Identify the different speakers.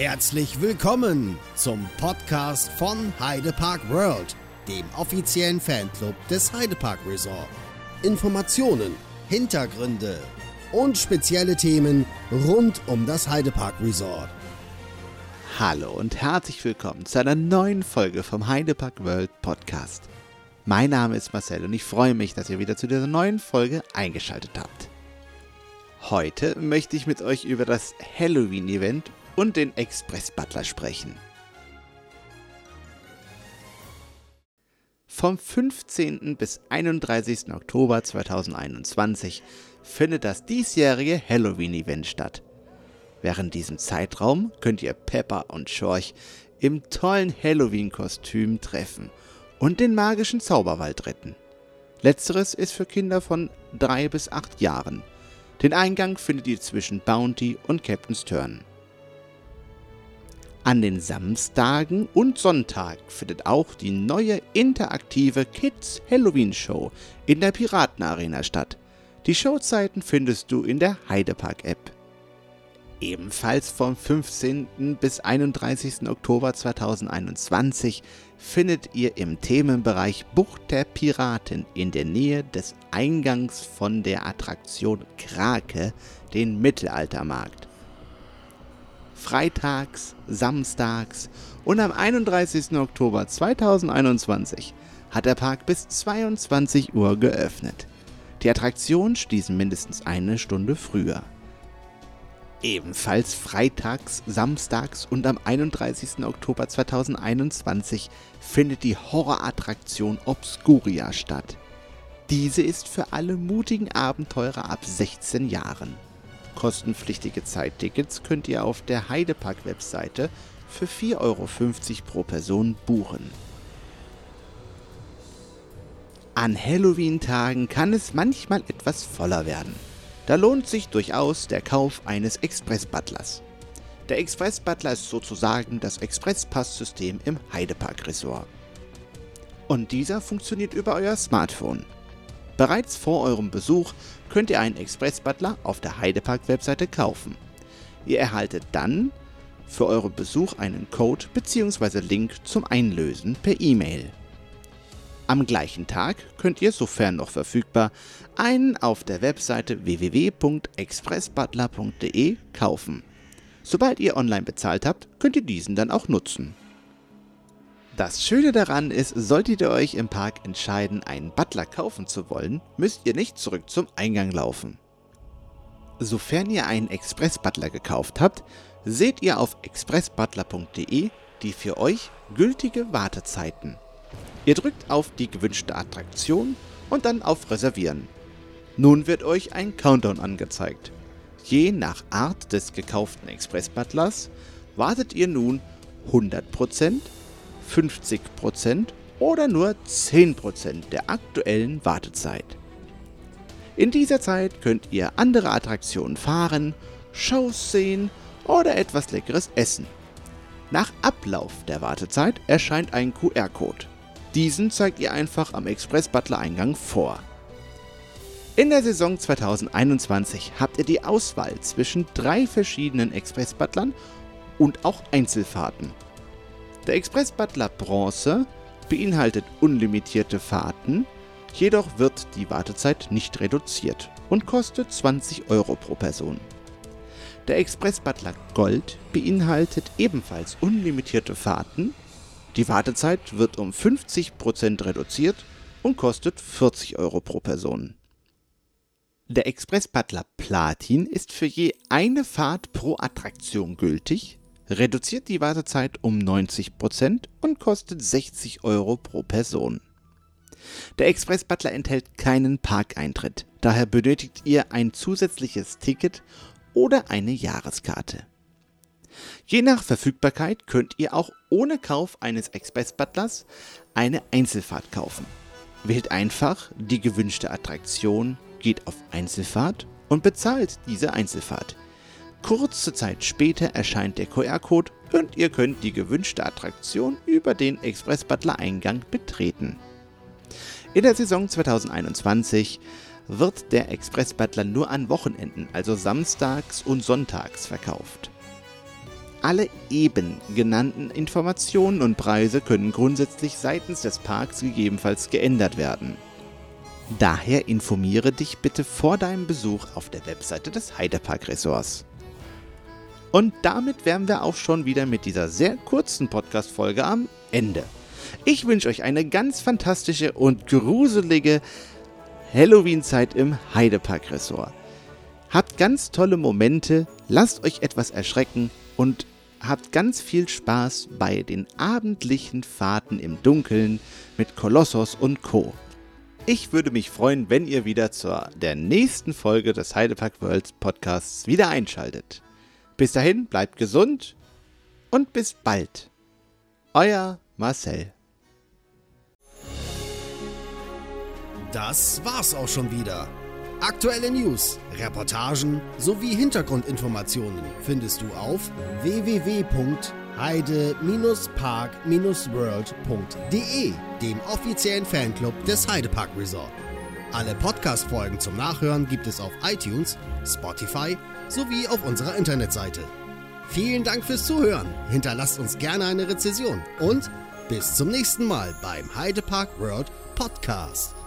Speaker 1: Herzlich willkommen zum Podcast von Heidepark World, dem offiziellen Fanclub des Heidepark Resort. Informationen, Hintergründe und spezielle Themen rund um das Heidepark Resort.
Speaker 2: Hallo und herzlich willkommen zu einer neuen Folge vom Heidepark World Podcast. Mein Name ist Marcel und ich freue mich, dass ihr wieder zu dieser neuen Folge eingeschaltet habt. Heute möchte ich mit euch über das Halloween-Event und den Express Butler sprechen. Vom 15. bis 31. Oktober 2021 findet das diesjährige Halloween-Event statt. Während diesem Zeitraum könnt ihr Pepper und Schorch im tollen Halloween-Kostüm treffen und den magischen Zauberwald retten. Letzteres ist für Kinder von 3 bis 8 Jahren. Den Eingang findet ihr zwischen Bounty und Captain's Turn. An den Samstagen und Sonntag findet auch die neue interaktive Kids Halloween Show in der Piratenarena statt. Die Showzeiten findest du in der Heidepark App. Ebenfalls vom 15. bis 31. Oktober 2021 findet ihr im Themenbereich Bucht der Piraten in der Nähe des Eingangs von der Attraktion Krake den Mittelaltermarkt. Freitags, samstags und am 31. Oktober 2021 hat der Park bis 22 Uhr geöffnet. Die Attraktionen schließen mindestens eine Stunde früher. Ebenfalls freitags, samstags und am 31. Oktober 2021 findet die Horrorattraktion Obscuria statt. Diese ist für alle mutigen Abenteurer ab 16 Jahren. Kostenpflichtige Zeittickets könnt ihr auf der Heidepark-Webseite für 4,50 Euro pro Person buchen. An Halloween-Tagen kann es manchmal etwas voller werden. Da lohnt sich durchaus der Kauf eines Express-Butlers. Der Express-Butler ist sozusagen das Express-Pass-System im Heidepark-Resort. Und dieser funktioniert über euer Smartphone. Bereits vor eurem Besuch könnt ihr einen Express-Butler auf der Heidepark-Webseite kaufen. Ihr erhaltet dann für euren Besuch einen Code bzw. Link zum Einlösen per E-Mail. Am gleichen Tag könnt ihr, sofern noch verfügbar, einen auf der Webseite www.expressbutler.de kaufen. Sobald ihr online bezahlt habt, könnt ihr diesen dann auch nutzen. Das Schöne daran ist, solltet ihr euch im Park entscheiden, einen Butler kaufen zu wollen, müsst ihr nicht zurück zum Eingang laufen. Sofern ihr einen Express-Butler gekauft habt, seht ihr auf expressbutler.de die für euch gültige Wartezeiten. Ihr drückt auf die gewünschte Attraktion und dann auf Reservieren. Nun wird euch ein Countdown angezeigt. Je nach Art des gekauften Express-Butlers wartet ihr nun 100%, 50% oder nur 10% der aktuellen Wartezeit. In dieser Zeit könnt ihr andere Attraktionen fahren, Shows sehen oder etwas Leckeres essen. Nach Ablauf der Wartezeit erscheint ein QR-Code. Diesen zeigt ihr einfach am Express Butler Eingang vor. In der Saison 2021 habt ihr die Auswahl zwischen drei verschiedenen Express Butlern und auch Einzelfahrten. Der Express Butler Bronze beinhaltet unlimitierte Fahrten, jedoch wird die Wartezeit nicht reduziert und kostet 20 Euro pro Person. Der Express Butler Gold beinhaltet ebenfalls unlimitierte Fahrten, die Wartezeit wird um 50% reduziert und kostet 40 Euro pro Person. Der Express Butler Platin ist für je eine Fahrt pro Attraktion gültig, reduziert die Wartezeit um 90% und kostet 60 Euro pro Person. Der Express Butler enthält keinen Parkeintritt, daher benötigt ihr ein zusätzliches Ticket oder eine Jahreskarte. Je nach Verfügbarkeit könnt ihr auch ohne Kauf eines Express Butlers eine Einzelfahrt kaufen. Wählt einfach die gewünschte Attraktion, geht auf Einzelfahrt und bezahlt diese Einzelfahrt. Kurze Zeit später erscheint der QR-Code und ihr könnt die gewünschte Attraktion über den Express Butler Eingang betreten. In der Saison 2021 wird der Express Butler nur an Wochenenden, also samstags und sonntags verkauft. Alle eben genannten Informationen und Preise können grundsätzlich seitens des Parks gegebenenfalls geändert werden. Daher informiere dich bitte vor deinem Besuch auf der Webseite des Heidepark Resorts. Und damit wären wir auch schon wieder mit dieser sehr kurzen Podcast-Folge am Ende. Ich wünsche euch eine ganz fantastische und gruselige Halloween-Zeit im Heidepark Resort. Habt ganz tolle Momente, lasst euch etwas erschrecken und habt ganz viel Spaß bei den abendlichen Fahrten im Dunkeln mit Kolossos und Co. Ich würde mich freuen, wenn ihr wieder zur der nächsten Folge des Heidepark World Podcasts wieder einschaltet. Bis dahin, bleibt gesund und bis bald. Euer Marcel.
Speaker 1: Das war's auch schon wieder. Aktuelle News, Reportagen sowie Hintergrundinformationen findest du auf www.heide-park-world.de, dem offiziellen Fanclub des Heidepark Resort. Alle Podcast-Folgen zum Nachhören gibt es auf iTunes, Spotify sowie auf unserer Internetseite. Vielen Dank fürs Zuhören. Hinterlasst uns gerne eine Rezession und bis zum nächsten Mal beim Heidepark World Podcast.